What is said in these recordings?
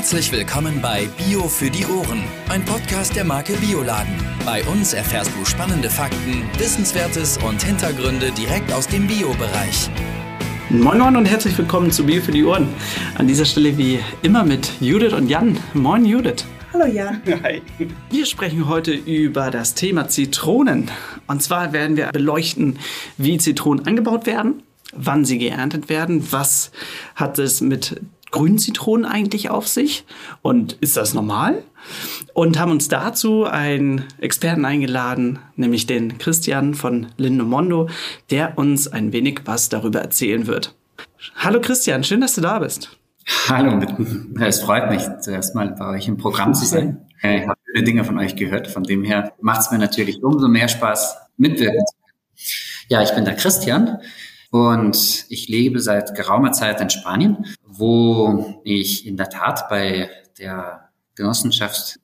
Herzlich willkommen bei Bio für die Ohren, ein Podcast der Marke Bioladen. Bei uns erfährst du spannende Fakten, Wissenswertes und Hintergründe direkt aus dem Bio-Bereich. Moin Moin und herzlich willkommen zu Bio für die Ohren. An dieser Stelle wie immer mit Judith und Jan. Moin Judith. Hallo Jan. Hi. Wir sprechen heute über das Thema Zitronen. Und zwar werden wir beleuchten, wie Zitronen angebaut werden, wann sie geerntet werden, was hat es mit grünen Zitronen eigentlich auf sich und ist das normal? Und haben uns dazu einen Experten eingeladen, nämlich den Christian von Lindomondo, der uns ein wenig was darüber erzählen wird. Hallo Christian, schön, dass du da bist. Hallo, es freut mich zuerst mal bei euch im Programm zu sein. Ich habe viele Dinge von euch gehört, von dem her macht es mir natürlich umso mehr Spaß, mitwirken zu können. Ja, ich bin der Christian und ich lebe seit geraumer Zeit in Spanien, wo ich in der Tat bei der Genossenschaft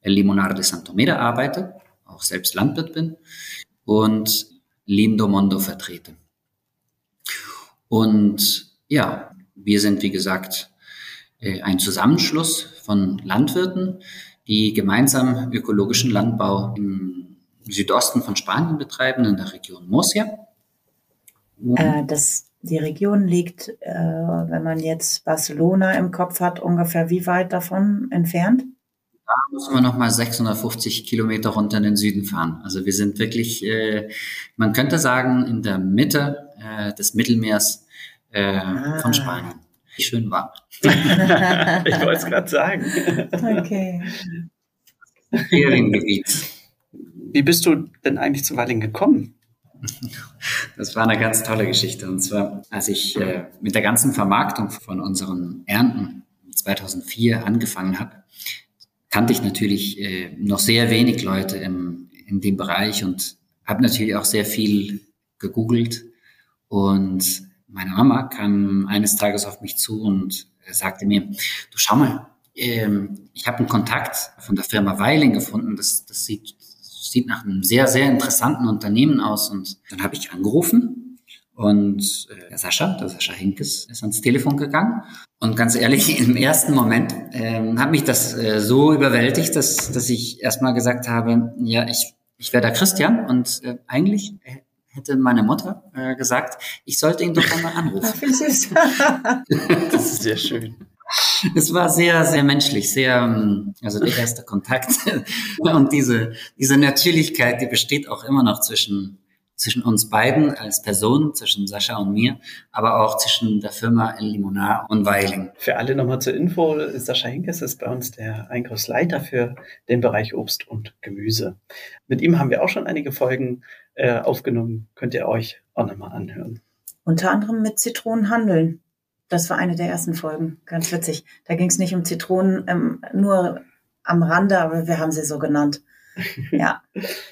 El Limonar de Santomeda arbeite, auch selbst Landwirt bin und Lindo Mondo vertrete. Und ja, wir sind, wie gesagt, äh, ein Zusammenschluss von Landwirten, die gemeinsam ökologischen Landbau im Südosten von Spanien betreiben, in der Region Murcia. Äh, das, die Region liegt, äh, wenn man jetzt Barcelona im Kopf hat, ungefähr wie weit davon entfernt? Da müssen wir nochmal 650 Kilometer runter in den Süden fahren. Also wir sind wirklich, äh, man könnte sagen, in der Mitte äh, des Mittelmeers äh, ah. von Spanien. Schön warm. ich wollte es gerade sagen. Okay. Feriengebiet. Wie bist du denn eigentlich zu Walling gekommen? Das war eine ganz tolle Geschichte. Und zwar, als ich äh, mit der ganzen Vermarktung von unseren Ernten 2004 angefangen habe, kannte ich natürlich äh, noch sehr wenig Leute im, in dem Bereich und habe natürlich auch sehr viel gegoogelt. Und meine Mama kam eines Tages auf mich zu und sagte mir, du schau mal, ähm, ich habe einen Kontakt von der Firma Weiling gefunden. Das, das sieht sieht nach einem sehr, sehr interessanten Unternehmen aus. Und dann habe ich angerufen und äh, der Sascha, der Sascha Hinkes, ist ans Telefon gegangen. Und ganz ehrlich, im ersten Moment ähm, hat mich das äh, so überwältigt, dass, dass ich erstmal gesagt habe, ja, ich, ich wäre der Christian und äh, eigentlich hätte meine Mutter äh, gesagt, ich sollte ihn doch einmal anrufen. das ist sehr schön. Es war sehr, sehr menschlich, sehr, ähm, also der erste Kontakt und diese, diese Natürlichkeit, die besteht auch immer noch zwischen, zwischen uns beiden als Personen, zwischen Sascha und mir, aber auch zwischen der Firma El Limonar und Weiling. Für alle nochmal zur Info, Sascha Hinkes ist bei uns der Einkaufsleiter für den Bereich Obst und Gemüse. Mit ihm haben wir auch schon einige Folgen äh, aufgenommen, könnt ihr euch auch nochmal anhören. Unter anderem mit Zitronen handeln. Das war eine der ersten Folgen. Ganz witzig. Da ging es nicht um Zitronen, ähm, nur am Rande, aber wir haben sie so genannt. ja.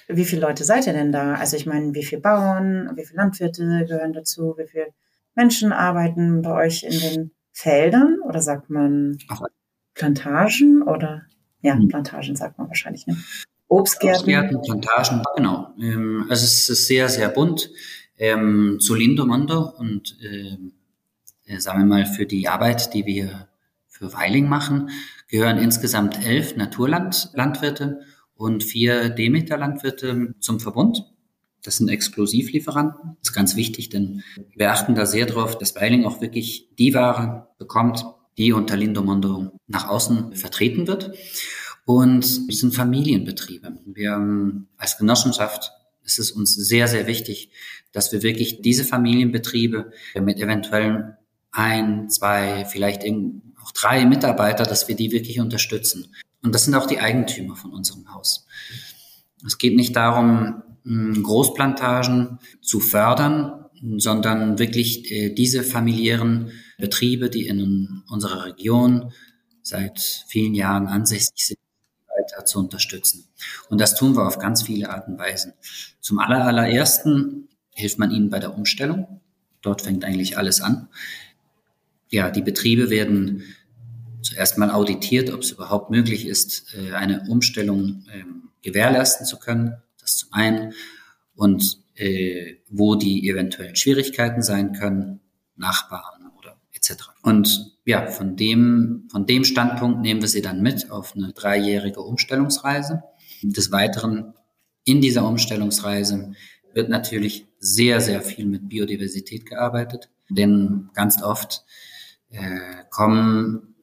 Wie viele Leute seid ihr denn da? Also ich meine, wie viele Bauern, wie viele Landwirte gehören dazu? Wie viele Menschen arbeiten bei euch in den Feldern? Oder sagt man Plantagen? Oder ja, hm. Plantagen sagt man wahrscheinlich, ne? Obstgärten. Obstgärten, Plantagen, genau. Ähm, also es ist sehr, sehr bunt. Ähm, zu Lindomondo und ähm, äh, sagen wir mal, für die Arbeit, die wir für Weiling machen, gehören insgesamt elf Naturlandwirte und vier Demeter-Landwirte zum Verbund. Das sind Exklusivlieferanten. Das ist ganz wichtig, denn wir achten da sehr darauf, dass Weiling auch wirklich die Ware bekommt, die unter Lindomondo nach außen vertreten wird. Und es sind Familienbetriebe. Wir als Genossenschaft ist es uns sehr, sehr wichtig, dass wir wirklich diese Familienbetriebe mit eventuellen ein, zwei, vielleicht auch drei Mitarbeiter, dass wir die wirklich unterstützen. Und das sind auch die Eigentümer von unserem Haus. Es geht nicht darum, Großplantagen zu fördern, sondern wirklich äh, diese familiären Betriebe, die in unserer Region seit vielen Jahren ansässig sind, weiter zu unterstützen. Und das tun wir auf ganz viele Arten und Weisen. Zum allerersten hilft man ihnen bei der Umstellung. Dort fängt eigentlich alles an ja, die Betriebe werden zuerst mal auditiert, ob es überhaupt möglich ist, äh, eine Umstellung ähm, gewährleisten zu können. Das zum einen. Und äh, wo die eventuellen Schwierigkeiten sein können, Nachbarn oder etc. Und ja, von dem, von dem Standpunkt nehmen wir sie dann mit auf eine dreijährige Umstellungsreise. Des Weiteren in dieser Umstellungsreise wird natürlich sehr, sehr viel mit Biodiversität gearbeitet, denn ganz oft äh, kommen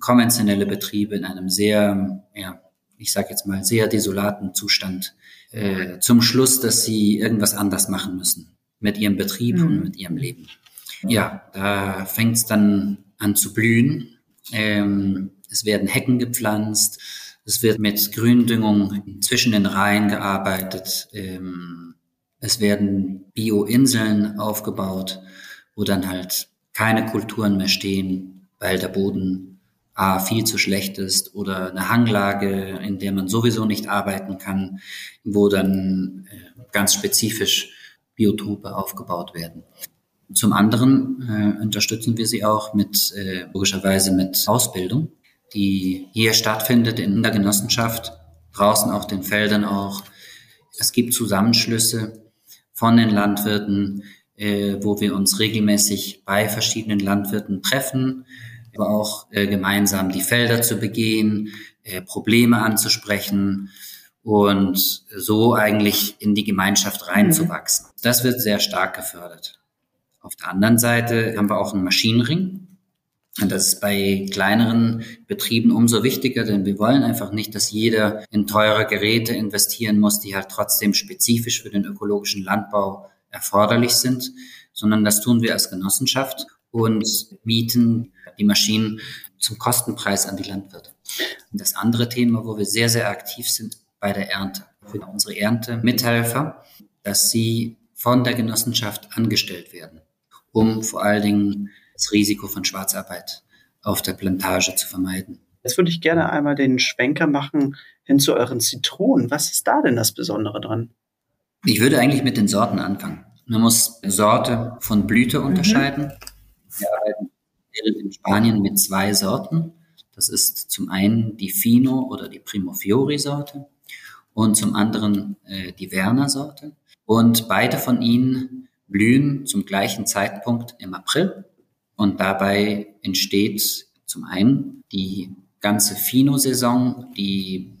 konventionelle Betriebe in einem sehr, ja, ich sage jetzt mal, sehr desolaten Zustand äh, zum Schluss, dass sie irgendwas anders machen müssen mit ihrem Betrieb mhm. und mit ihrem Leben. Ja, da fängt es dann an zu blühen. Ähm, es werden Hecken gepflanzt. Es wird mit Gründüngung zwischen den Reihen gearbeitet. Ähm, es werden Bio-Inseln aufgebaut, wo dann halt keine Kulturen mehr stehen, weil der Boden A, viel zu schlecht ist oder eine Hanglage, in der man sowieso nicht arbeiten kann, wo dann äh, ganz spezifisch Biotope aufgebaut werden. Zum anderen äh, unterstützen wir sie auch mit, äh, logischerweise mit Ausbildung, die hier stattfindet in der Genossenschaft, draußen auf den Feldern auch. Es gibt Zusammenschlüsse von den Landwirten, äh, wo wir uns regelmäßig bei verschiedenen Landwirten treffen, aber auch äh, gemeinsam die Felder zu begehen, äh, Probleme anzusprechen und so eigentlich in die Gemeinschaft reinzuwachsen. Mhm. Das wird sehr stark gefördert. Auf der anderen Seite haben wir auch einen Maschinenring. Und das ist bei kleineren Betrieben umso wichtiger, denn wir wollen einfach nicht, dass jeder in teure Geräte investieren muss, die halt trotzdem spezifisch für den ökologischen Landbau erforderlich sind, sondern das tun wir als Genossenschaft und mieten die Maschinen zum Kostenpreis an die Landwirte. Und das andere Thema, wo wir sehr, sehr aktiv sind bei der Ernte, für unsere Erntemithelfer, dass sie von der Genossenschaft angestellt werden, um vor allen Dingen das Risiko von Schwarzarbeit auf der Plantage zu vermeiden. Jetzt würde ich gerne einmal den Schwenker machen hin zu euren Zitronen. Was ist da denn das Besondere dran? Ich würde eigentlich mit den Sorten anfangen. Man muss Sorte von Blüte mhm. unterscheiden. Mhm. Wir arbeiten in Spanien mit zwei Sorten. Das ist zum einen die Fino oder die Primo Fiori Sorte und zum anderen äh, die Werner Sorte. Und beide von ihnen blühen zum gleichen Zeitpunkt im April. Und dabei entsteht zum einen die ganze Fino-Saison, die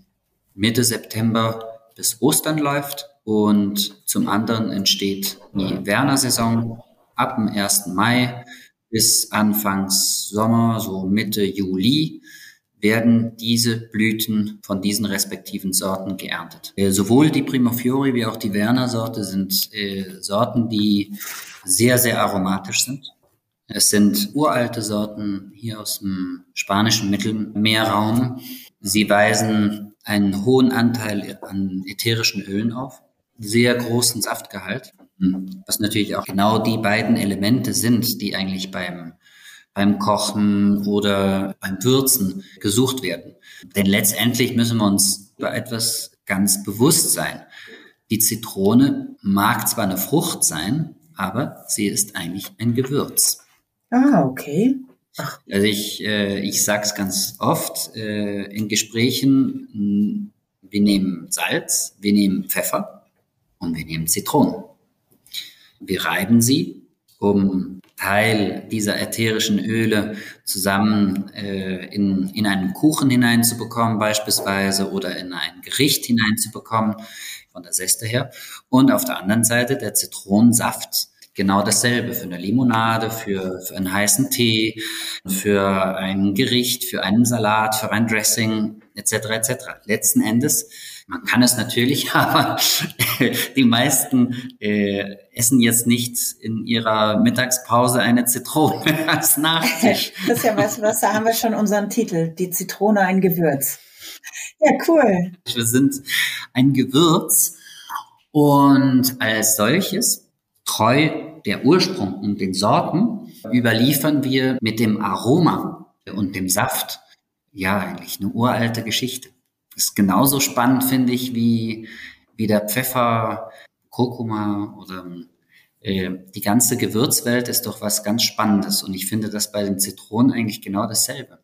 Mitte September bis Ostern läuft. Und zum anderen entsteht die Werner-Saison ab dem 1. Mai bis Anfangs Sommer, so Mitte Juli, werden diese Blüten von diesen respektiven Sorten geerntet. Äh, sowohl die Prima Fiori wie auch die Werner Sorte sind äh, Sorten, die sehr, sehr aromatisch sind. Es sind uralte Sorten hier aus dem spanischen Mittelmeerraum. Sie weisen einen hohen Anteil an ätherischen Ölen auf, sehr großen Saftgehalt hm. Was natürlich auch genau die beiden Elemente sind, die eigentlich beim, beim Kochen oder beim Würzen gesucht werden. Denn letztendlich müssen wir uns über etwas ganz bewusst sein. Die Zitrone mag zwar eine Frucht sein, aber sie ist eigentlich ein Gewürz. Ah, okay. Also ich, äh, ich sage es ganz oft äh, in Gesprächen, hm, wir nehmen Salz, wir nehmen Pfeffer und wir nehmen Zitronen. Wir reiben sie, um Teil dieser ätherischen Öle zusammen äh, in, in einen Kuchen hineinzubekommen beispielsweise oder in ein Gericht hineinzubekommen von der Seste her. Und auf der anderen Seite der Zitronensaft genau dasselbe für eine Limonade, für, für einen heißen Tee, für ein Gericht, für einen Salat, für ein Dressing etc. etc. Letzten Endes man kann es natürlich, aber die meisten äh, essen jetzt nicht in ihrer Mittagspause eine Zitrone als Nachtisch. Das ist ja was, was da haben wir schon unseren Titel, die Zitrone ein Gewürz. Ja, cool. Wir sind ein Gewürz und als solches, treu der Ursprung und den Sorten, überliefern wir mit dem Aroma und dem Saft ja eigentlich eine uralte Geschichte ist genauso spannend, finde ich, wie, wie der Pfeffer, Kurkuma oder äh, die ganze Gewürzwelt ist doch was ganz Spannendes. Und ich finde das bei den Zitronen eigentlich genau dasselbe.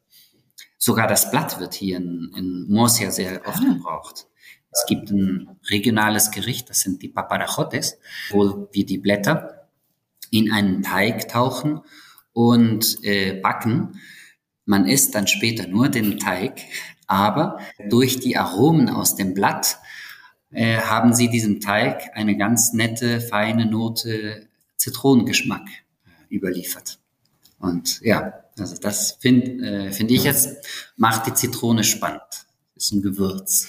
Sogar das Blatt wird hier in, in Murcia sehr oft ah. gebraucht. Es gibt ein regionales Gericht, das sind die Paparajotes, wo wir die Blätter in einen Teig tauchen und äh, backen. Man isst dann später nur den Teig, aber durch die Aromen aus dem Blatt äh, haben sie diesem Teig eine ganz nette, feine Note Zitronengeschmack äh, überliefert. Und ja, also das finde äh, find ich jetzt, macht die Zitrone spannend. Ist ein Gewürz.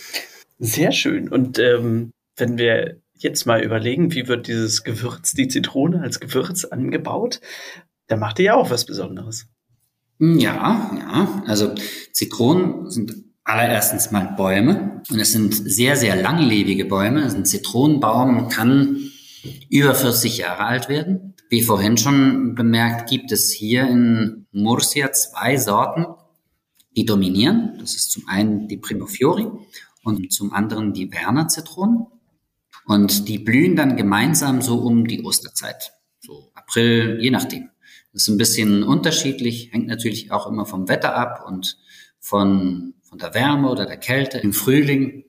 Sehr schön. Und ähm, wenn wir jetzt mal überlegen, wie wird dieses Gewürz, die Zitrone als Gewürz angebaut, da macht ihr ja auch was Besonderes. Ja, ja. Also Zitronen sind allererstens mal Bäume und es sind sehr, sehr langlebige Bäume. Also ein Zitronenbaum kann über 40 Jahre alt werden. Wie vorhin schon bemerkt, gibt es hier in Murcia zwei Sorten, die dominieren. Das ist zum einen die Primo Fiori und zum anderen die Werner Zitronen. Und die blühen dann gemeinsam so um die Osterzeit. So April, je nachdem. Das ist ein bisschen unterschiedlich, hängt natürlich auch immer vom Wetter ab und von, von der Wärme oder der Kälte. Im Frühling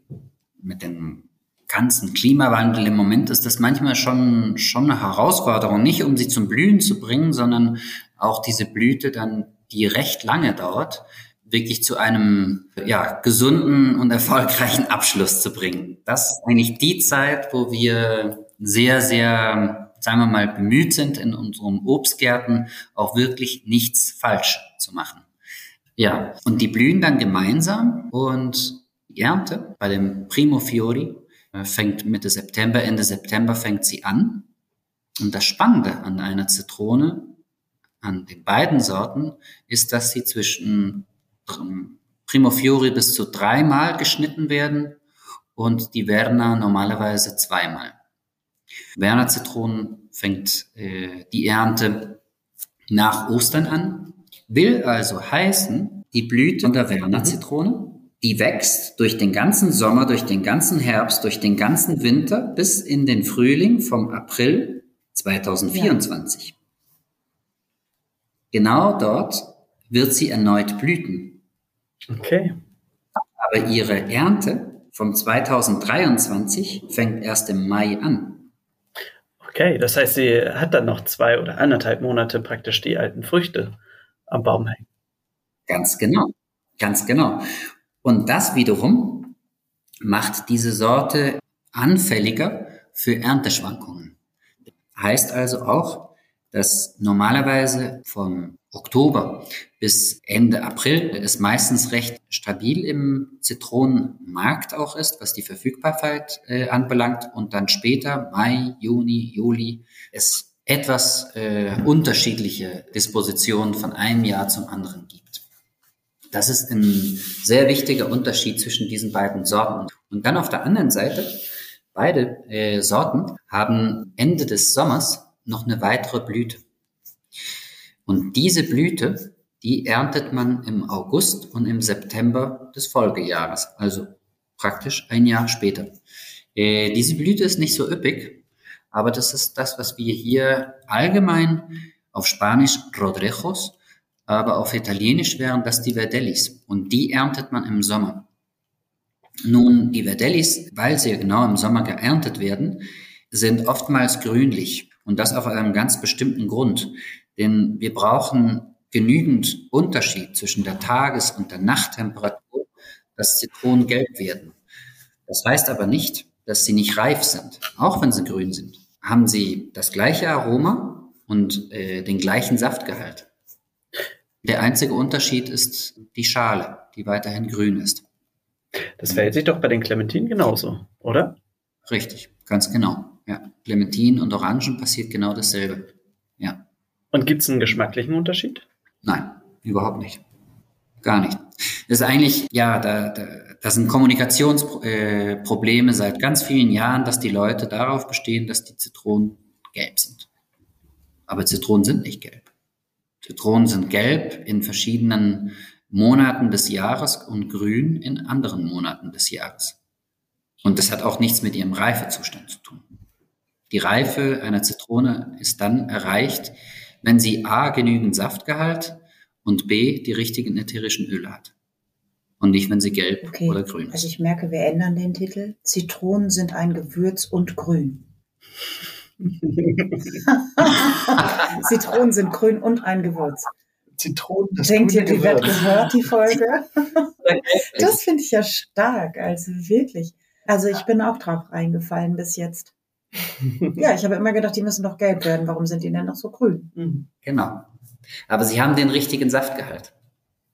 mit dem ganzen Klimawandel im Moment ist das manchmal schon, schon eine Herausforderung, nicht um sie zum Blühen zu bringen, sondern auch diese Blüte dann, die recht lange dauert, wirklich zu einem ja, gesunden und erfolgreichen Abschluss zu bringen. Das ist eigentlich die Zeit, wo wir sehr, sehr, sagen wir mal, bemüht sind, in unserem Obstgärten auch wirklich nichts falsch zu machen. Ja, und die blühen dann gemeinsam und die Ernte bei dem Primo Fiori äh, fängt Mitte September, Ende September fängt sie an. Und das Spannende an einer Zitrone, an den beiden Sorten, ist, dass sie zwischen Primo Fiori bis zu dreimal geschnitten werden und die Werner normalerweise zweimal. Werner Zitronen fängt äh, die Ernte nach Ostern an, will also heißen, die Blüte der Werner Zitrone, die wächst durch den ganzen Sommer, durch den ganzen Herbst, durch den ganzen Winter bis in den Frühling vom April 2024. Ja. Genau dort wird sie erneut blüten. Okay. Aber ihre Ernte vom 2023 fängt erst im Mai an. Okay, das heißt, sie hat dann noch zwei oder anderthalb Monate praktisch die alten Früchte am Baum hängen. Ganz genau, ganz genau. Und das wiederum macht diese Sorte anfälliger für Ernteschwankungen. Heißt also auch, dass normalerweise vom Oktober bis Ende April es meistens recht stabil im Zitronenmarkt auch ist, was die Verfügbarkeit äh, anbelangt und dann später Mai, Juni, Juli es etwas äh, unterschiedliche Dispositionen von einem Jahr zum anderen gibt. Das ist ein sehr wichtiger Unterschied zwischen diesen beiden Sorten. Und dann auf der anderen Seite, beide äh, Sorten haben Ende des Sommers noch eine weitere Blüte. Und diese Blüte, die erntet man im August und im September des Folgejahres, also praktisch ein Jahr später. Äh, diese Blüte ist nicht so üppig, aber das ist das, was wir hier allgemein auf Spanisch Rodrejos, aber auf Italienisch wären das die Verdellis. Und die erntet man im Sommer. Nun, die Verdellis, weil sie genau im Sommer geerntet werden, sind oftmals grünlich. Und das auf einem ganz bestimmten Grund. Denn wir brauchen genügend Unterschied zwischen der Tages- und der Nachttemperatur, dass Zitronen gelb werden. Das heißt aber nicht, dass sie nicht reif sind. Auch wenn sie grün sind, haben sie das gleiche Aroma und äh, den gleichen Saftgehalt. Der einzige Unterschied ist die Schale, die weiterhin grün ist. Das verhält sich doch bei den Clementinen genauso, oder? Richtig, ganz genau. Ja, Clementinen und Orangen passiert genau dasselbe. Ja. Und gibt es einen geschmacklichen Unterschied? Nein, überhaupt nicht. Gar nicht. Das ist eigentlich, ja, da, da, das sind Kommunikationsprobleme äh, seit ganz vielen Jahren, dass die Leute darauf bestehen, dass die Zitronen gelb sind. Aber Zitronen sind nicht gelb. Zitronen sind gelb in verschiedenen Monaten des Jahres und grün in anderen Monaten des Jahres. Und das hat auch nichts mit ihrem Reifezustand zu tun. Die Reife einer Zitrone ist dann erreicht, wenn sie A genügend Saftgehalt und B die richtigen ätherischen Öle hat. Und nicht, wenn sie gelb okay. oder grün ist. Also ich merke, wir ändern den Titel. Zitronen sind ein Gewürz und grün. Zitronen sind grün und ein Gewürz. Zitronen, das Denkt ihr, die wird gehört, die Folge? Das finde ich ja stark, also wirklich. Also ich bin auch drauf reingefallen bis jetzt. Ja, ich habe immer gedacht, die müssen doch gelb werden. Warum sind die denn noch so grün? Mhm. Genau. Aber sie haben den richtigen Saftgehalt.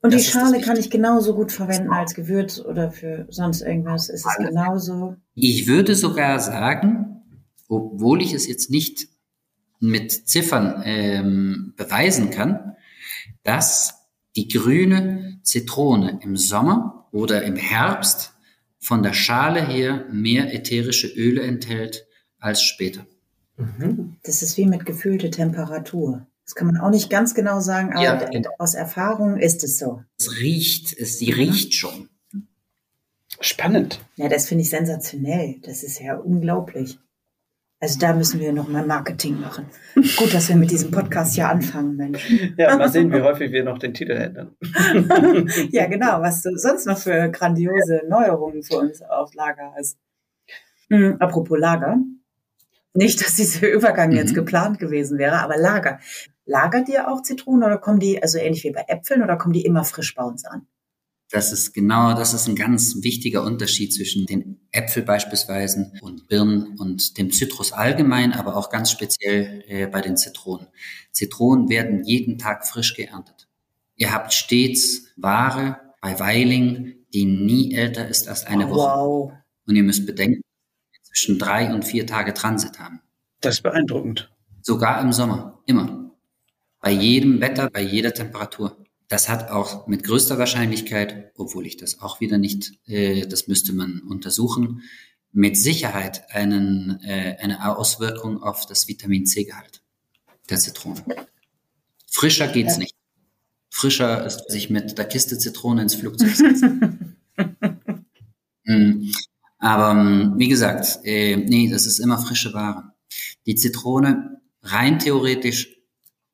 Und Das die Schale kann ich genauso gut verwenden als Gewürz oder für sonst irgendwas. Ist es genauso? Ich würde sogar sagen, obwohl ich es jetzt nicht mit Ziffern ähm, beweisen kann, dass die grüne Zitrone im Sommer oder im Herbst von der Schale her mehr ätherische Öle enthält als später. Mhm. Das ist wie mit gefühlte Temperatur. Das kann man auch nicht ganz genau sagen, aber Ja, genau. aus Erfahrung ist es so. Es riecht, es, sie riecht schon. Spannend. Ja, das finde ich sensationell. Das ist ja unglaublich. Also da müssen wir noch mal Marketing machen. Gut, dass wir mit diesem Podcast hier anfangen, Mensch. Ja, mal sehen, wie häufig wir noch den Titel ändern. Ja, genau, was du sonst noch für grandiose Neuerungen für uns auf Lager hast. Hm, apropos Lager. Nicht, dass dieser Übergang jetzt Mhm. geplant gewesen wäre, aber Lager. Lagert ihr auch Zitronen oder kommen die, also ähnlich wie bei Äpfeln, oder kommen die immer frisch bei uns an? Das ist genau, das ist ein ganz wichtiger Unterschied zwischen den Äpfel beispielsweise und Birnen und dem Zitrus allgemein, aber auch ganz speziell äh, bei den Zitronen. Zitronen werden jeden Tag frisch geerntet. Ihr habt stets Ware bei Weiling, die nie älter ist als eine Woche. Wow. Und ihr müsst bedenken, zwischen drei und vier Tage Transit haben. Das ist beeindruckend. Sogar im Sommer, immer. Bei jedem Wetter, bei jeder Temperatur. Das hat auch mit größter Wahrscheinlichkeit, obwohl ich das auch wieder nicht, äh, das müsste man untersuchen, mit Sicherheit einen, äh, eine Auswirkung auf das Vitamin C-Gehalt der Zitrone. Frischer geht's Ja. nicht. Frischer ist, sich mit der Kiste Zitrone ins Flugzeug setzen. Mm. Aber ähm, wie gesagt, äh, nee, das ist immer frische Ware. Die Zitrone, rein theoretisch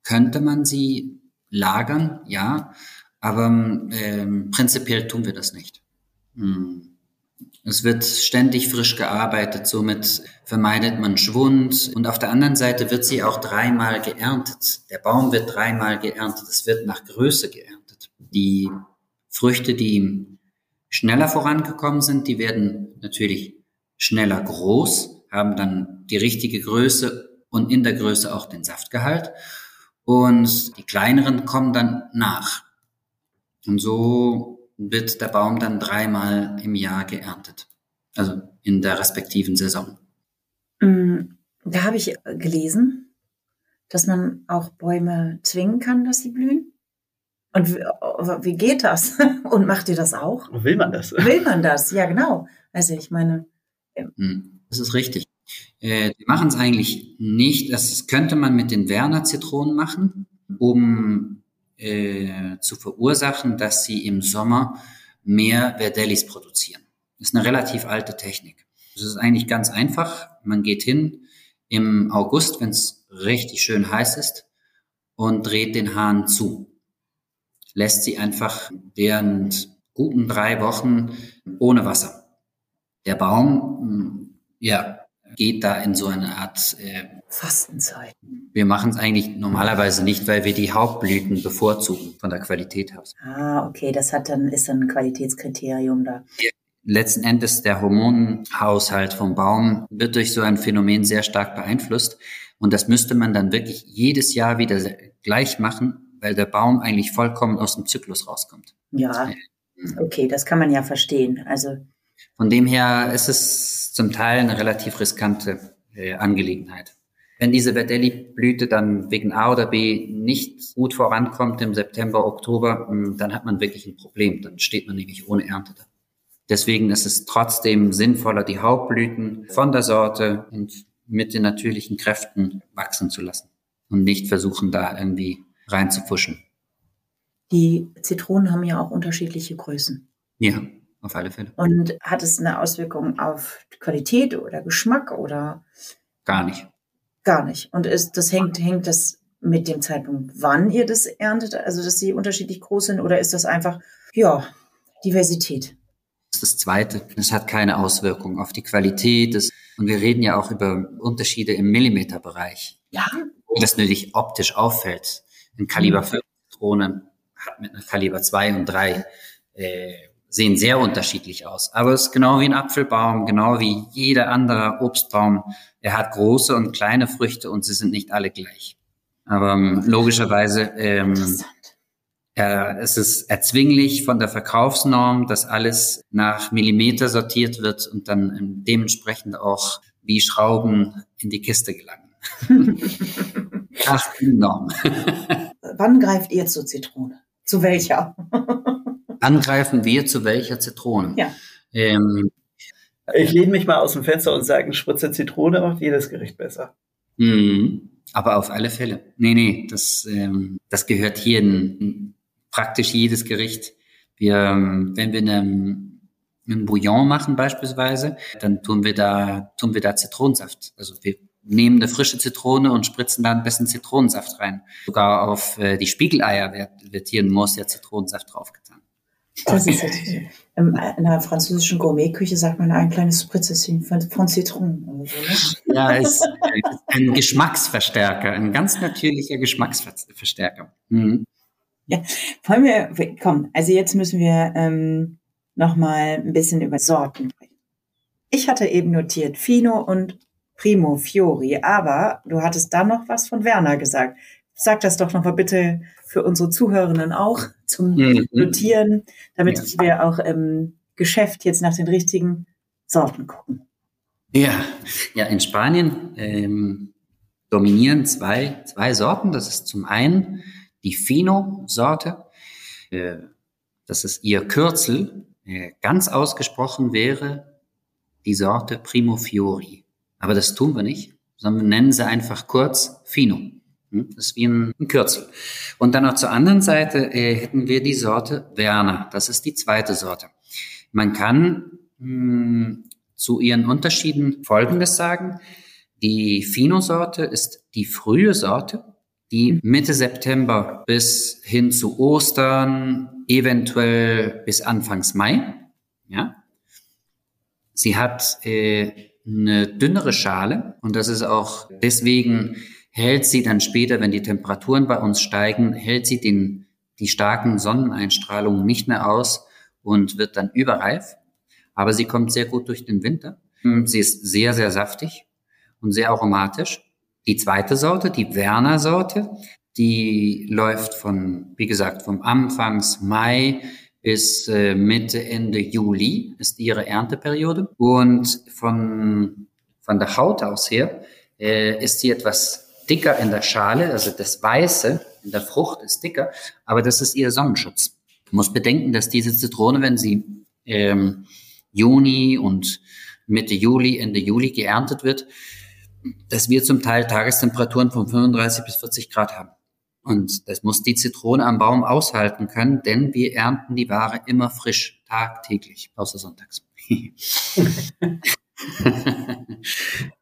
könnte man sie lagern, ja, aber ähm, prinzipiell tun wir das nicht. Hm. Es wird ständig frisch gearbeitet, somit vermeidet man Schwund. Und auf der anderen Seite wird sie auch dreimal geerntet. Der Baum wird dreimal geerntet. Es wird nach Größe geerntet. Die Früchte, die schneller vorangekommen sind, die werden natürlich schneller groß, haben dann die richtige Größe und in der Größe auch den Saftgehalt. Und die kleineren kommen dann nach. Und so wird der Baum dann dreimal im Jahr geerntet. Also in der respektiven Saison. Mm, Da habe ich gelesen, dass man auch Bäume zwingen kann, dass sie blühen. Und wie, wie geht das? Und macht ihr das auch? Will man das? Will man das? Ja, genau. Also ich meine, Hm, Das ist richtig. Äh, Die machen es eigentlich nicht. Das könnte man mit den Werner Zitronen machen, um äh, zu verursachen, dass sie im Sommer mehr Verdellis produzieren. Das ist eine relativ alte Technik. Das ist eigentlich ganz einfach. Man geht hin im August, wenn es richtig schön heiß ist, und dreht den Hahn zu. Lässt sie einfach während guten drei Wochen ohne Wasser. Der Baum, mh, ja, geht da in so eine Art, äh, Fastenzeit. wir machen es eigentlich normalerweise nicht, weil wir die Hauptblüten bevorzugen von der Qualität her. Ah, okay, das hat dann, ist dann ein Qualitätskriterium da. Letzten Endes der Hormonhaushalt vom Baum wird durch so ein Phänomen sehr stark beeinflusst. Und das müsste man dann wirklich jedes Jahr wieder gleich machen, weil der Baum eigentlich vollkommen aus dem Zyklus rauskommt. Ja, okay, das kann man ja verstehen. Also, Von dem her ist es zum Teil eine relativ riskante äh, Angelegenheit. Wenn diese Verdelli-Blüte dann wegen A oder B nicht gut vorankommt im September, Oktober, mh, dann hat man wirklich ein Problem. Dann steht man nämlich ohne Ernte da. Deswegen ist es trotzdem sinnvoller, die Hauptblüten von der Sorte und mit den natürlichen Kräften wachsen zu lassen und nicht versuchen, da irgendwie reinzufuschen. die Zitronen haben ja auch unterschiedliche Größen. Ja, auf alle Fälle. Und hat es eine Auswirkung auf Qualität oder Geschmack oder Gar nicht. gar nicht? Und ist, das hängt, hängt das mit dem Zeitpunkt, wann ihr das erntet, also dass sie unterschiedlich groß sind, oder ist das einfach, ja, Diversität? ist das Zweite. Es hat keine Auswirkung auf die Qualität. Des, und wir reden ja auch über Unterschiede im Millimeterbereich. Ja. Wo das natürlich optisch auffällt. Ein Kaliber 5 Drohnen hat mit einer Kaliber 2 und 3 äh, sehen sehr unterschiedlich aus. Aber es ist genau wie ein Apfelbaum, genau wie jeder andere Obstbaum. Er hat große und kleine Früchte und sie sind nicht alle gleich. Aber ähm, logischerweise ähm, äh, es ist erzwinglich von der Verkaufsnorm, dass alles nach Millimeter sortiert wird und dann ähm, dementsprechend auch wie Schrauben in die Kiste gelangen. Die Norm. Wann greift ihr zur Zitrone? Zu welcher? Angreifen wir zu welcher Zitrone? Ja. Ähm, Ich lehne mich mal aus dem Fenster und sage, ein Spritzer Zitrone macht jedes Gericht besser. Mhm. Aber auf alle Fälle. Nee, nee, das, ähm, das gehört hier in praktisch jedes Gericht. Wir, ähm, wenn wir einen, einen Bouillon machen beispielsweise, dann tun wir da, tun wir da Zitronensaft. Also wir nehmen eine frische Zitrone und spritzen da ein bisschen Zitronensaft rein. Sogar auf äh, die Spiegeleier wird, wird hier ein Muss der Zitronensaft draufgetan. Das ist in einer französischen Gourmetküche sagt man ein kleines Spritzchen von, von Zitronen. Oder so, ne? Ja, ist, ist ein Geschmacksverstärker, ein ganz natürlicher Geschmacksverstärker. Mhm. Ja, wollen wir, komm, also jetzt müssen wir ähm, nochmal ein bisschen über Sorten sprechen. Ich hatte eben notiert Fino und Primo Fiori, aber du hattest da noch was von Werner gesagt. Sag das doch nochmal bitte für unsere Zuhörenden auch zum Mhm. Notieren, damit Ja. wir auch im Geschäft jetzt nach den richtigen Sorten gucken. Ja, ja, in Spanien ähm, dominieren zwei, zwei Sorten. Das ist zum einen die Fino-Sorte. Äh, das ist ihr Kürzel. Äh, ganz ausgesprochen wäre die Sorte Primo Fiori. Aber das tun wir nicht, sondern wir nennen sie einfach kurz Fino. Hm, Das ist wie ein, Kürzel. Und dann noch zur anderen Seite äh, hätten wir die Sorte Werner. Das ist die zweite Sorte. Man kann mh, zu ihren Unterschieden Folgendes sagen. Die Fino-Sorte ist die frühe Sorte, die Mitte September bis hin zu Ostern, eventuell bis Anfangs Mai. Ja. Sie hat äh, eine dünnere Schale und das ist auch deswegen hält sie dann später, wenn die Temperaturen bei uns steigen, hält sie den, die starken Sonneneinstrahlungen nicht mehr aus und wird dann überreif. Aber sie kommt sehr gut durch den Winter. Sie ist sehr, sehr saftig und sehr aromatisch. Die zweite Sorte, die Werner Sorte, die läuft von, wie gesagt, vom Anfangs Mai bis äh, Mitte, Ende Juli ist ihre Ernteperiode. Und von, von der Haut aus her äh, ist sie etwas dicker in der Schale, also das Weiße in der Frucht ist dicker, aber das ist ihr Sonnenschutz. Du musst bedenken, dass diese Zitrone, wenn sie ähm, Juni und Mitte Juli, Ende Juli geerntet wird, dass wir zum Teil Tagestemperaturen von 35 bis 40 Grad haben. Und das muss die Zitrone am Baum aushalten können, denn wir ernten die Ware immer frisch, tagtäglich, außer sonntags.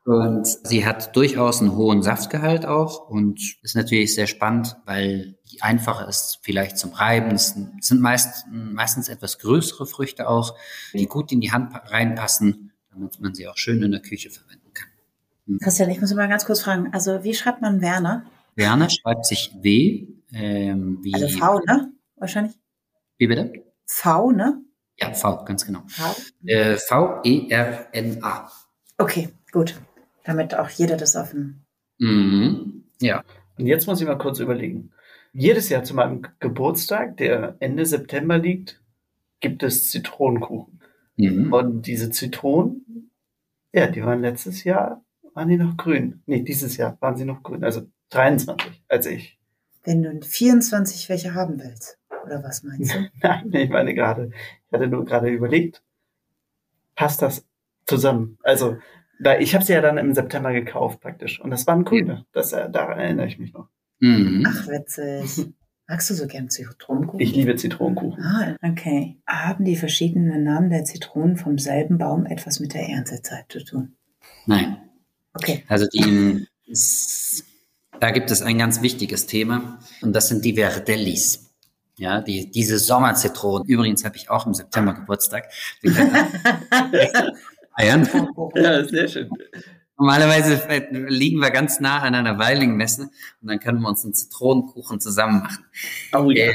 und sie hat durchaus einen hohen Saftgehalt auch und ist natürlich sehr spannend, weil die einfacher ist vielleicht zum Reiben. Es sind meist, meistens etwas größere Früchte auch, die gut in die Hand reinpassen, damit man sie auch schön in der Küche verwenden kann. Christian, ich muss mal ganz kurz fragen. Also, wie schreibt man Werner? Werner schreibt sich W, ähm, wie, Also V, ne? Wahrscheinlich. wie bitte? V, ne? Ja, V, ganz genau. V. Äh, V-E-R-N-A. Okay, gut. Damit auch jeder das auf dem. Mhm. Ja. Und jetzt muss ich mal kurz überlegen. Jedes Jahr zu meinem Geburtstag, der Ende September liegt, gibt es Zitronenkuchen. Mhm. Und diese Zitronen, ja, die waren letztes Jahr, waren die noch grün. Nee, dieses Jahr waren sie noch grün. Also 23, als ich. Wenn du 24 welche haben willst. Oder was meinst du? Nein, ich meine gerade, ich hatte nur gerade überlegt, passt das zusammen? Also, da, ich habe sie ja dann im September gekauft praktisch. Und das waren grüne. Das, äh, daran erinnere ich mich noch. Mhm. Ach, witzig. Magst du so gern Zitronenkuchen? Ich liebe Zitronenkuchen. Ah, okay. Haben die verschiedenen Namen der Zitronen vom selben Baum etwas mit der Erntezeit zu tun? Nein. Okay. Also die, da gibt es ein ganz wichtiges Thema und das sind die Verdellis. Ja, die, diese Sommerzitronen. Übrigens habe ich auch im September Geburtstag. Eiern. Ja, sehr schön. Normalerweise liegen wir ganz nah an einer Weilingmesse und dann können wir uns einen Zitronenkuchen zusammen machen. Oh ja.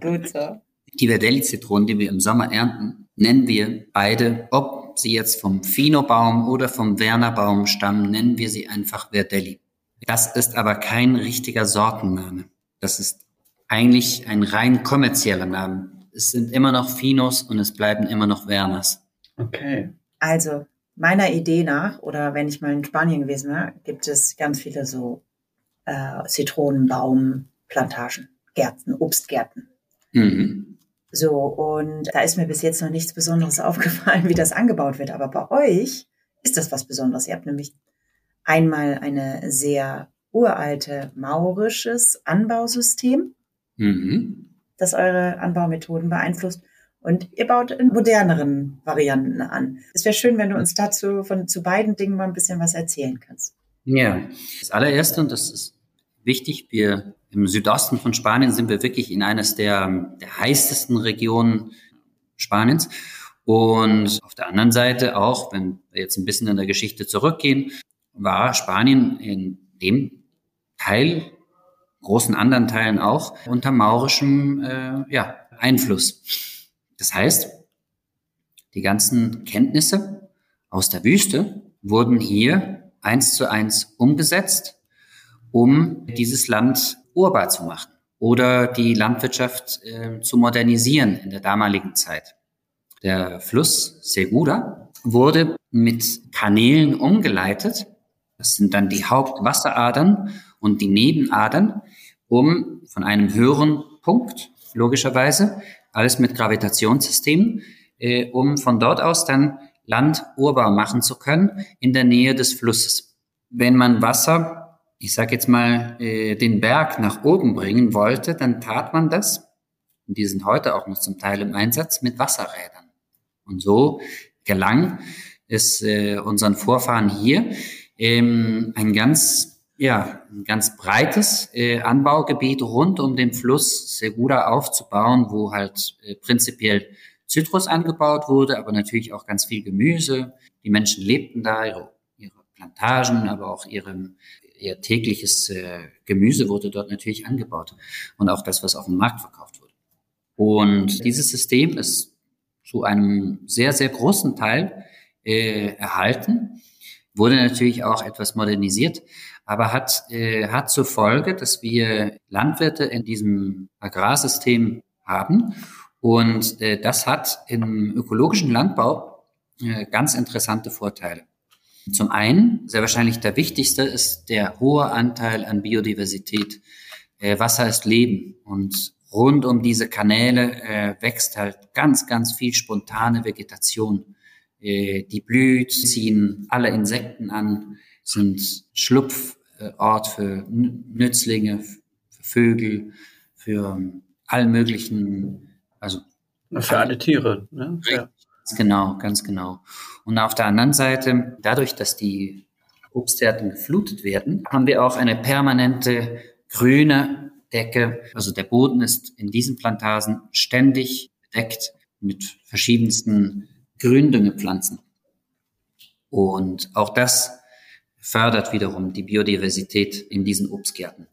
Gut so. Die Verdelli-Zitronen, die wir im Sommer ernten, nennen wir beide, ob sie jetzt vom Fino-Baum oder vom Werner-Baum stammen, nennen wir sie einfach Verdelli. Das ist aber kein richtiger Sortenname. Das ist eigentlich ein rein kommerzieller Name. Es sind immer noch Finos und es bleiben immer noch Werners. Okay. Also, meiner Idee nach, oder wenn ich mal in Spanien gewesen wäre, gibt es ganz viele so äh, Zitronenbaumplantagen, Gärten, Obstgärten. Mhm. So, und da ist mir bis jetzt noch nichts Besonderes aufgefallen, wie das angebaut wird. Aber bei euch ist das was Besonderes. Ihr habt nämlich einmal eine sehr uralte maurisches Anbausystem, Mhm. das eure Anbaumethoden beeinflusst. Und ihr baut in moderneren Varianten an. Es wäre schön, wenn du uns dazu von zu beiden Dingen mal ein bisschen was erzählen kannst. Ja, das allererste, und das ist wichtig, wir im Südosten von Spanien sind wir wirklich in eines der, der heißesten Regionen Spaniens. Und auf der anderen Seite auch, wenn wir jetzt ein bisschen in der Geschichte zurückgehen, war Spanien in dem Teil, großen anderen Teilen auch, unter maurischem äh, ja, Einfluss. Das heißt, die ganzen Kenntnisse aus der Wüste wurden hier eins zu eins umgesetzt, um dieses Land urbar zu machen oder die Landwirtschaft äh, zu modernisieren in der damaligen Zeit. Der Fluss Segura wurde mit Kanälen umgeleitet. Das sind dann die Hauptwasseradern und die Nebenadern, um von einem höheren Punkt, logischerweise, alles mit Gravitationssystemen, äh, um von dort aus dann Land urbar machen zu können in der Nähe des Flusses. Wenn man Wasser, ich sage jetzt mal, äh, den Berg nach oben bringen wollte, dann tat man das, und die sind heute auch noch zum Teil im Einsatz, mit Wasserrädern. Und so gelang es äh, unseren Vorfahren hier, ähm, ein ganz ja, ein ganz breites äh, Anbaugebiet rund um den Fluss Segura aufzubauen, wo halt äh, prinzipiell Zitrus angebaut wurde, aber natürlich auch ganz viel Gemüse. Die Menschen lebten da, ihre, ihre Plantagen, aber auch ihre, ihr tägliches äh, Gemüse wurde dort natürlich angebaut und auch das, was auf dem Markt verkauft wurde. Und dieses System ist zu einem sehr, sehr großen Teil äh, erhalten, wurde natürlich auch etwas modernisiert, aber hat, äh, hat zur Folge, dass wir Landwirte in diesem Agrarsystem haben. Und äh, das hat im ökologischen Landbau äh, ganz interessante Vorteile. Zum einen, sehr wahrscheinlich der wichtigste, ist der hohe Anteil an Biodiversität. Äh, Wasser ist Leben und rund um diese Kanäle äh, wächst halt ganz, ganz viel spontane Vegetation. Äh, die blüht, ziehen alle Insekten an, sind Schlupf äh, Ort für Nützlinge, für Vögel, für ähm, allen möglichen, also für alle Tiere. Ne? Ja. Ganz genau, ganz genau. Und auf der anderen Seite, dadurch, dass die Obstgärten geflutet werden, haben wir auch eine permanente grüne Decke. Also der Boden ist in diesen Plantagen ständig bedeckt mit verschiedensten Gründüngepflanzen. Und auch das fördert wiederum die Biodiversität in diesen Obstgärten.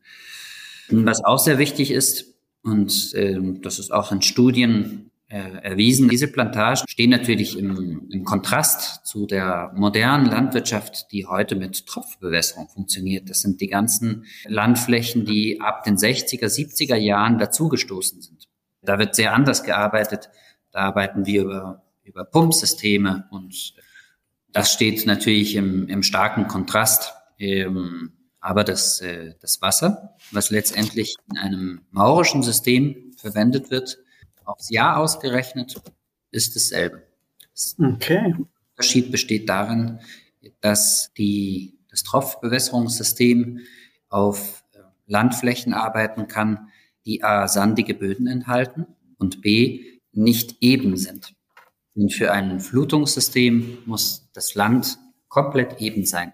Was auch sehr wichtig ist, und äh, das ist auch in Studien erwiesen, diese Plantagen stehen natürlich im, im Kontrast zu der modernen Landwirtschaft, die heute mit Tropfbewässerung funktioniert. Das sind die ganzen Landflächen, die ab den 60er, 70er Jahren dazugestoßen sind. Da wird sehr anders gearbeitet. Da arbeiten wir über, über Pumpsysteme und das steht natürlich im, im starken Kontrast. Ähm, aber das, äh, das Wasser, was letztendlich in einem maurischen System verwendet wird, aufs Jahr ausgerechnet, ist dasselbe. Okay. Der Unterschied besteht darin, dass die, das Tropfbewässerungssystem auf äh, Landflächen arbeiten kann, die A, sandige Böden enthalten und B, nicht eben sind. Und für ein Flutungssystem muss das Land komplett eben sein.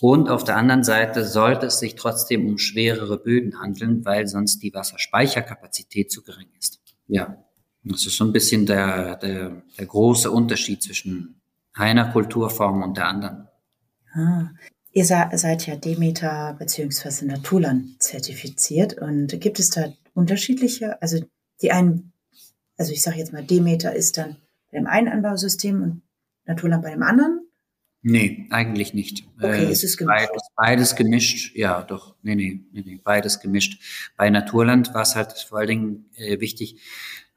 Und auf der anderen Seite sollte es sich trotzdem um schwerere Böden handeln, weil sonst die Wasserspeicherkapazität zu gering ist. Ja, das ist so ein bisschen der, der, der große Unterschied zwischen einer Kulturform und der anderen. Ah, ihr seid ja Demeter bzw. Naturland zertifiziert und gibt es da unterschiedliche, also die einen, also ich sage jetzt mal, Demeter ist dann bei dem einen Anbausystem und Naturland bei dem anderen? Nee, eigentlich nicht. Okay, äh, ist es gemischt? Beides, beides gemischt, ja, doch. Nee, nee, nee, nee, beides gemischt. Bei Naturland war es halt vor allen Dingen äh, wichtig,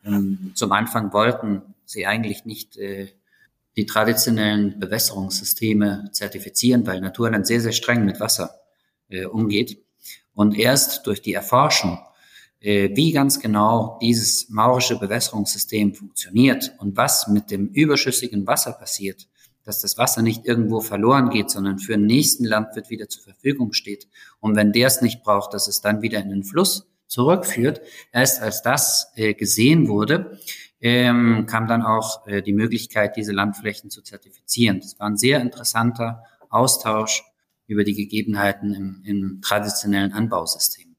ähm, zum Anfang wollten sie eigentlich nicht äh, die traditionellen Bewässerungssysteme zertifizieren, weil Naturland sehr, sehr streng mit Wasser äh, umgeht. Und erst durch die Erforschung, äh, wie ganz genau dieses maurische Bewässerungssystem funktioniert und was mit dem überschüssigen Wasser passiert, dass das Wasser nicht irgendwo verloren geht, sondern für den nächsten Landwirt wieder zur Verfügung steht. Und wenn der es nicht braucht, dass es dann wieder in den Fluss zurückführt. Erst als das äh, gesehen wurde, ähm, kam dann auch äh, die Möglichkeit, diese Landflächen zu zertifizieren. Das war ein sehr interessanter Austausch über die Gegebenheiten im, im traditionellen Anbausystem.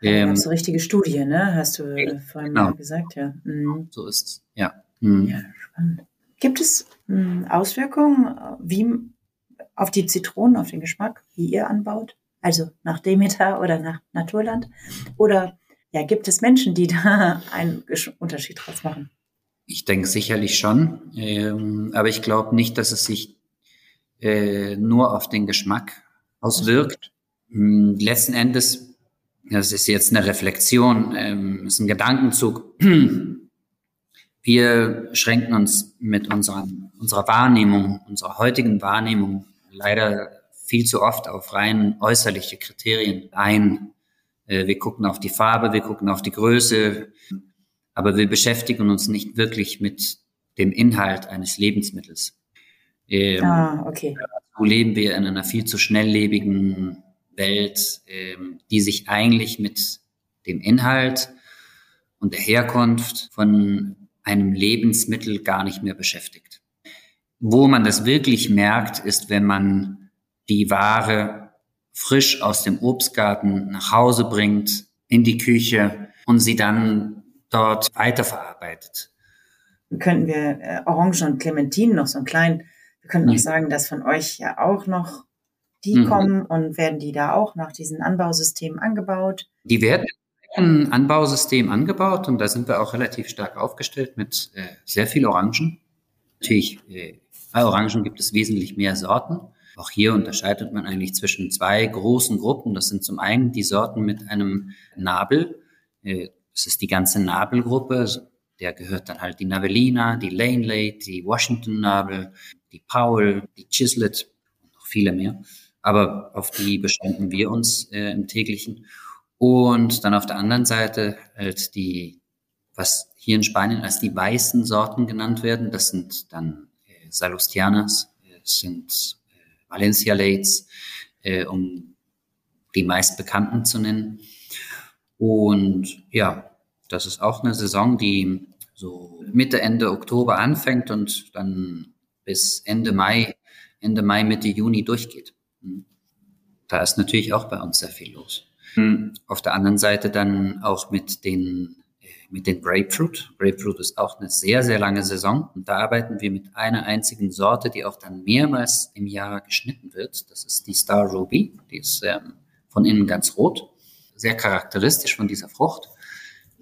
Ähm, ja, so richtige Studie, ne? Hast du äh, vorhin genau. gesagt, ja. Mhm. So ist es, ja. Mhm. Ja, spannend. Gibt es hm, Auswirkungen wie auf die Zitronen, auf den Geschmack, wie ihr anbaut? Also nach Demeter oder nach Naturland? Oder ja, gibt es Menschen, die da einen Unterschied draus machen? Ich denke sicherlich schon, ähm, aber ich glaube nicht, dass es sich äh, nur auf den Geschmack auswirkt. Mhm. Letzten Endes, das ist jetzt eine Reflexion, ähm, ist ein Gedankenzug. Wir schränken uns mit unserer, unserer Wahrnehmung, unserer heutigen Wahrnehmung leider viel zu oft auf rein äußerliche Kriterien ein. Äh, wir gucken auf die Farbe, wir gucken auf die Größe, aber wir beschäftigen uns nicht wirklich mit dem Inhalt eines Lebensmittels. Ähm, ah, okay. So leben wir in einer viel zu schnelllebigen Welt, ähm, die sich eigentlich mit dem Inhalt und der Herkunft von einem Lebensmittel gar nicht mehr beschäftigt. Wo man das wirklich merkt, ist, wenn man die Ware frisch aus dem Obstgarten nach Hause bringt, in die Küche und sie dann dort weiterverarbeitet. Könnten wir äh, Orangen und Clementinen noch so ein klein, wir könnten auch mhm. sagen, dass von euch ja auch noch die mhm. kommen und werden die da auch nach diesen Anbausystemen angebaut? Die werden ein Anbausystem angebaut und da sind wir auch relativ stark aufgestellt mit äh, sehr viel Orangen. Natürlich, äh, bei Orangen gibt es wesentlich mehr Sorten. Auch hier unterscheidet man eigentlich zwischen zwei großen Gruppen. Das sind zum einen die Sorten mit einem Nabel. Äh, das ist die ganze Nabelgruppe. Der gehört dann halt die Navellina, die Lanelade, die Washington Nabel, die Powell, die Chislet und noch viele mehr. Aber auf die beschränken wir uns äh, im täglichen. Und dann auf der anderen Seite halt die, was hier in Spanien als die weißen Sorten genannt werden. Das sind dann äh, Salustianas, äh, sind Valencia Lates, äh, um die meistbekannten zu nennen. Und ja, das ist auch eine Saison, die so Mitte, Ende Oktober anfängt und dann bis Ende Mai, Ende Mai, Mitte Juni durchgeht. Hm. Da ist natürlich auch bei uns sehr viel los. Hm. Auf der anderen Seite dann auch mit den mit den Grapefruit. Grapefruit ist auch eine sehr, sehr lange Saison. Und da arbeiten wir mit einer einzigen Sorte, die auch dann mehrmals im Jahr geschnitten wird. Das ist die Star Ruby. Die ist ähm, von innen ganz rot. Sehr charakteristisch von dieser Frucht.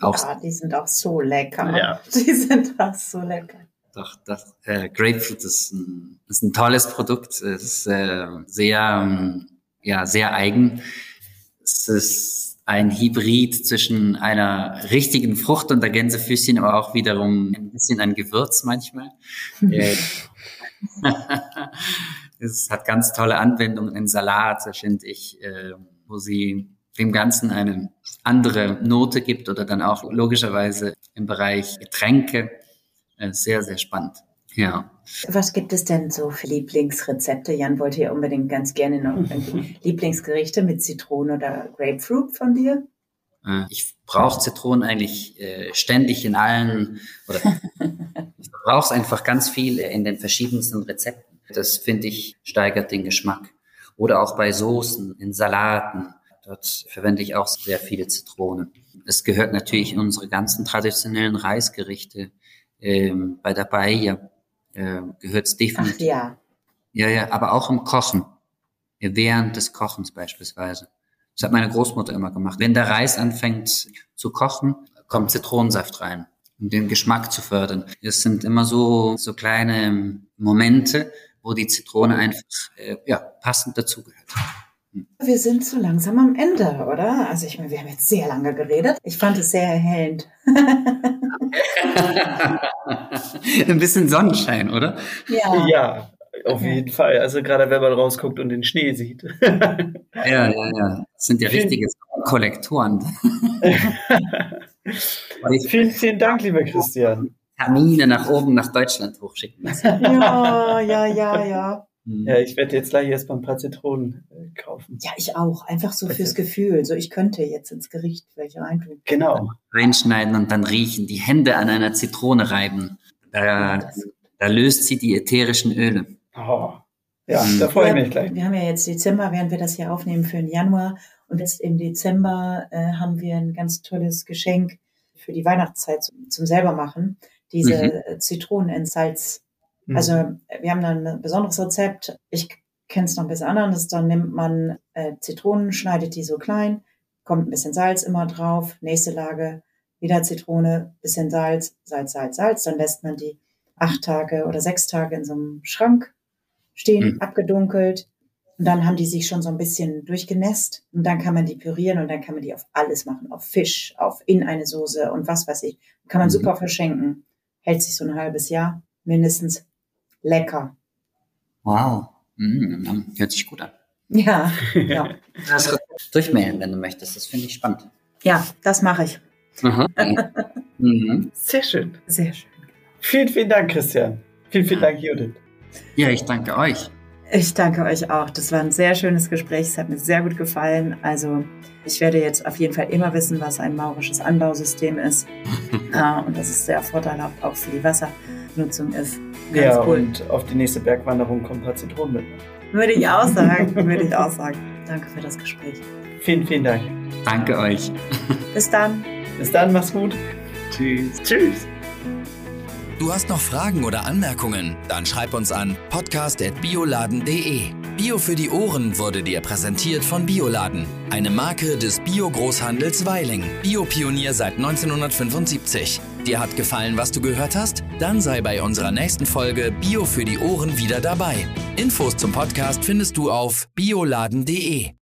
Auch ja, die sind auch so lecker. Ja. Die sind auch so lecker. Doch, das, äh, Grapefruit ist ein, ist ein tolles Produkt. Es ist äh, sehr, ähm, ja, sehr eigen. Es ist ein Hybrid zwischen einer richtigen Frucht und der Gänsefüßchen, aber auch wiederum ein bisschen ein Gewürz manchmal. Es hat ganz tolle Anwendungen in Salat, finde ich, äh, wo sie dem Ganzen eine andere Note gibt oder dann auch logischerweise im Bereich Getränke. Äh, sehr, sehr spannend. Ja. Was gibt es denn so für Lieblingsrezepte? Jan wollte ja unbedingt ganz gerne noch Lieblingsgerichte mit Zitrone oder Grapefruit von dir. Äh, ich brauche Zitronen eigentlich äh, ständig in allen, oder ich brauche es einfach ganz viel in den verschiedensten Rezepten. Das finde ich steigert den Geschmack. oder auch bei Soßen, in Salaten. Dort verwende ich auch sehr viele Zitronen. Es gehört natürlich in unsere ganzen traditionellen Reisgerichte. Ähm, bei der Paella äh, gehört es definitiv. Ach ja. Ja, ja, aber auch im Kochen. Während des Kochens beispielsweise. Das hat meine Großmutter immer gemacht. Wenn der Reis anfängt zu kochen, kommt Zitronensaft rein, um den Geschmack zu fördern. Es sind immer so, so kleine Momente, wo die Zitrone einfach äh, ja, passend dazugehört. Wir sind so langsam am Ende, oder? Also ich meine, wir haben jetzt sehr lange geredet. Ich fand es sehr erhellend. Ein bisschen Sonnenschein, oder? Ja. Ja, auf jeden Fall. Also gerade wenn man rausguckt und den Schnee sieht. Ja, ja, ja. Das sind ja richtige Kollektoren. vielen, vielen Dank, lieber Christian. Termine nach oben nach Deutschland hochschicken lassen. Ja, ja, ja, ja. Hm. Ja, ich werde jetzt gleich erstmal ein paar Zitronen äh, kaufen. Ja, ich auch. Einfach so fürs Gefühl. So, ich könnte jetzt ins Gericht welche reintun. Genau. Reinschneiden und dann riechen, die Hände an einer Zitrone reiben. Da, da löst sie die ätherischen Öle. Oh. Ja, Mhm. da freue ich wir, mich gleich. wir haben ja jetzt Dezember, während wir das hier aufnehmen für den Januar. Und jetzt im Dezember äh, haben wir ein ganz tolles Geschenk für die Weihnachtszeit zum, zum selber machen. Diese Mhm. Zitronen in Salz. Mhm. Also wir haben dann ein besonderes Rezept. Ich kenne es noch ein bisschen anders. Dann nimmt man äh, Zitronen, schneidet die so klein, kommt ein bisschen Salz immer drauf. Nächste Lage, wieder Zitrone, bisschen Salz, Salz, Salz, Salz. Dann lässt man die acht Tage oder sechs Tage in so einem Schrank stehen, Mhm. abgedunkelt. Und dann haben die sich schon so ein bisschen durchgenässt. Und dann kann man die pürieren und dann kann man die auf alles machen. Auf Fisch, auf in eine Soße und was weiß ich. Kann man Mhm. super verschenken. Hält sich so ein halbes Jahr mindestens. Lecker. Wow. Mhm. Hört sich gut an. Ja, ja. Das durchmailen, wenn du möchtest. Das finde ich spannend. ja, das mache ich. Aha. mhm. Sehr schön. Sehr schön. Vielen, vielen Dank, Christian. Vielen, vielen Dank, Judith. Ja, ich danke euch. Ich danke euch auch. Das war ein sehr schönes Gespräch. Es hat mir sehr gut gefallen. Also ich werde jetzt auf jeden Fall immer wissen, was ein maurisches Anbausystem ist. Ah, und dass es sehr vorteilhaft auch für die Wassernutzung ist. Ganz ja, cool. und auf die nächste Bergwanderung kommen ein paar Zitronen mit. Würde ich auch sagen. Würde ich auch sagen. Danke für das Gespräch. Vielen, vielen Dank. Danke euch. Bis dann. Bis dann, mach's gut. Tschüss. Tschüss. Du hast noch Fragen oder Anmerkungen? Dann schreib uns an podcast.bioladen.de. Bio für die Ohren wurde dir präsentiert von Bioladen, eine Marke des Bio-Großhandels Weiling. Biopionier seit 1975. Dir hat gefallen, was du gehört hast? Dann sei bei unserer nächsten Folge Bio für die Ohren wieder dabei. Infos zum Podcast findest du auf bioladen.de.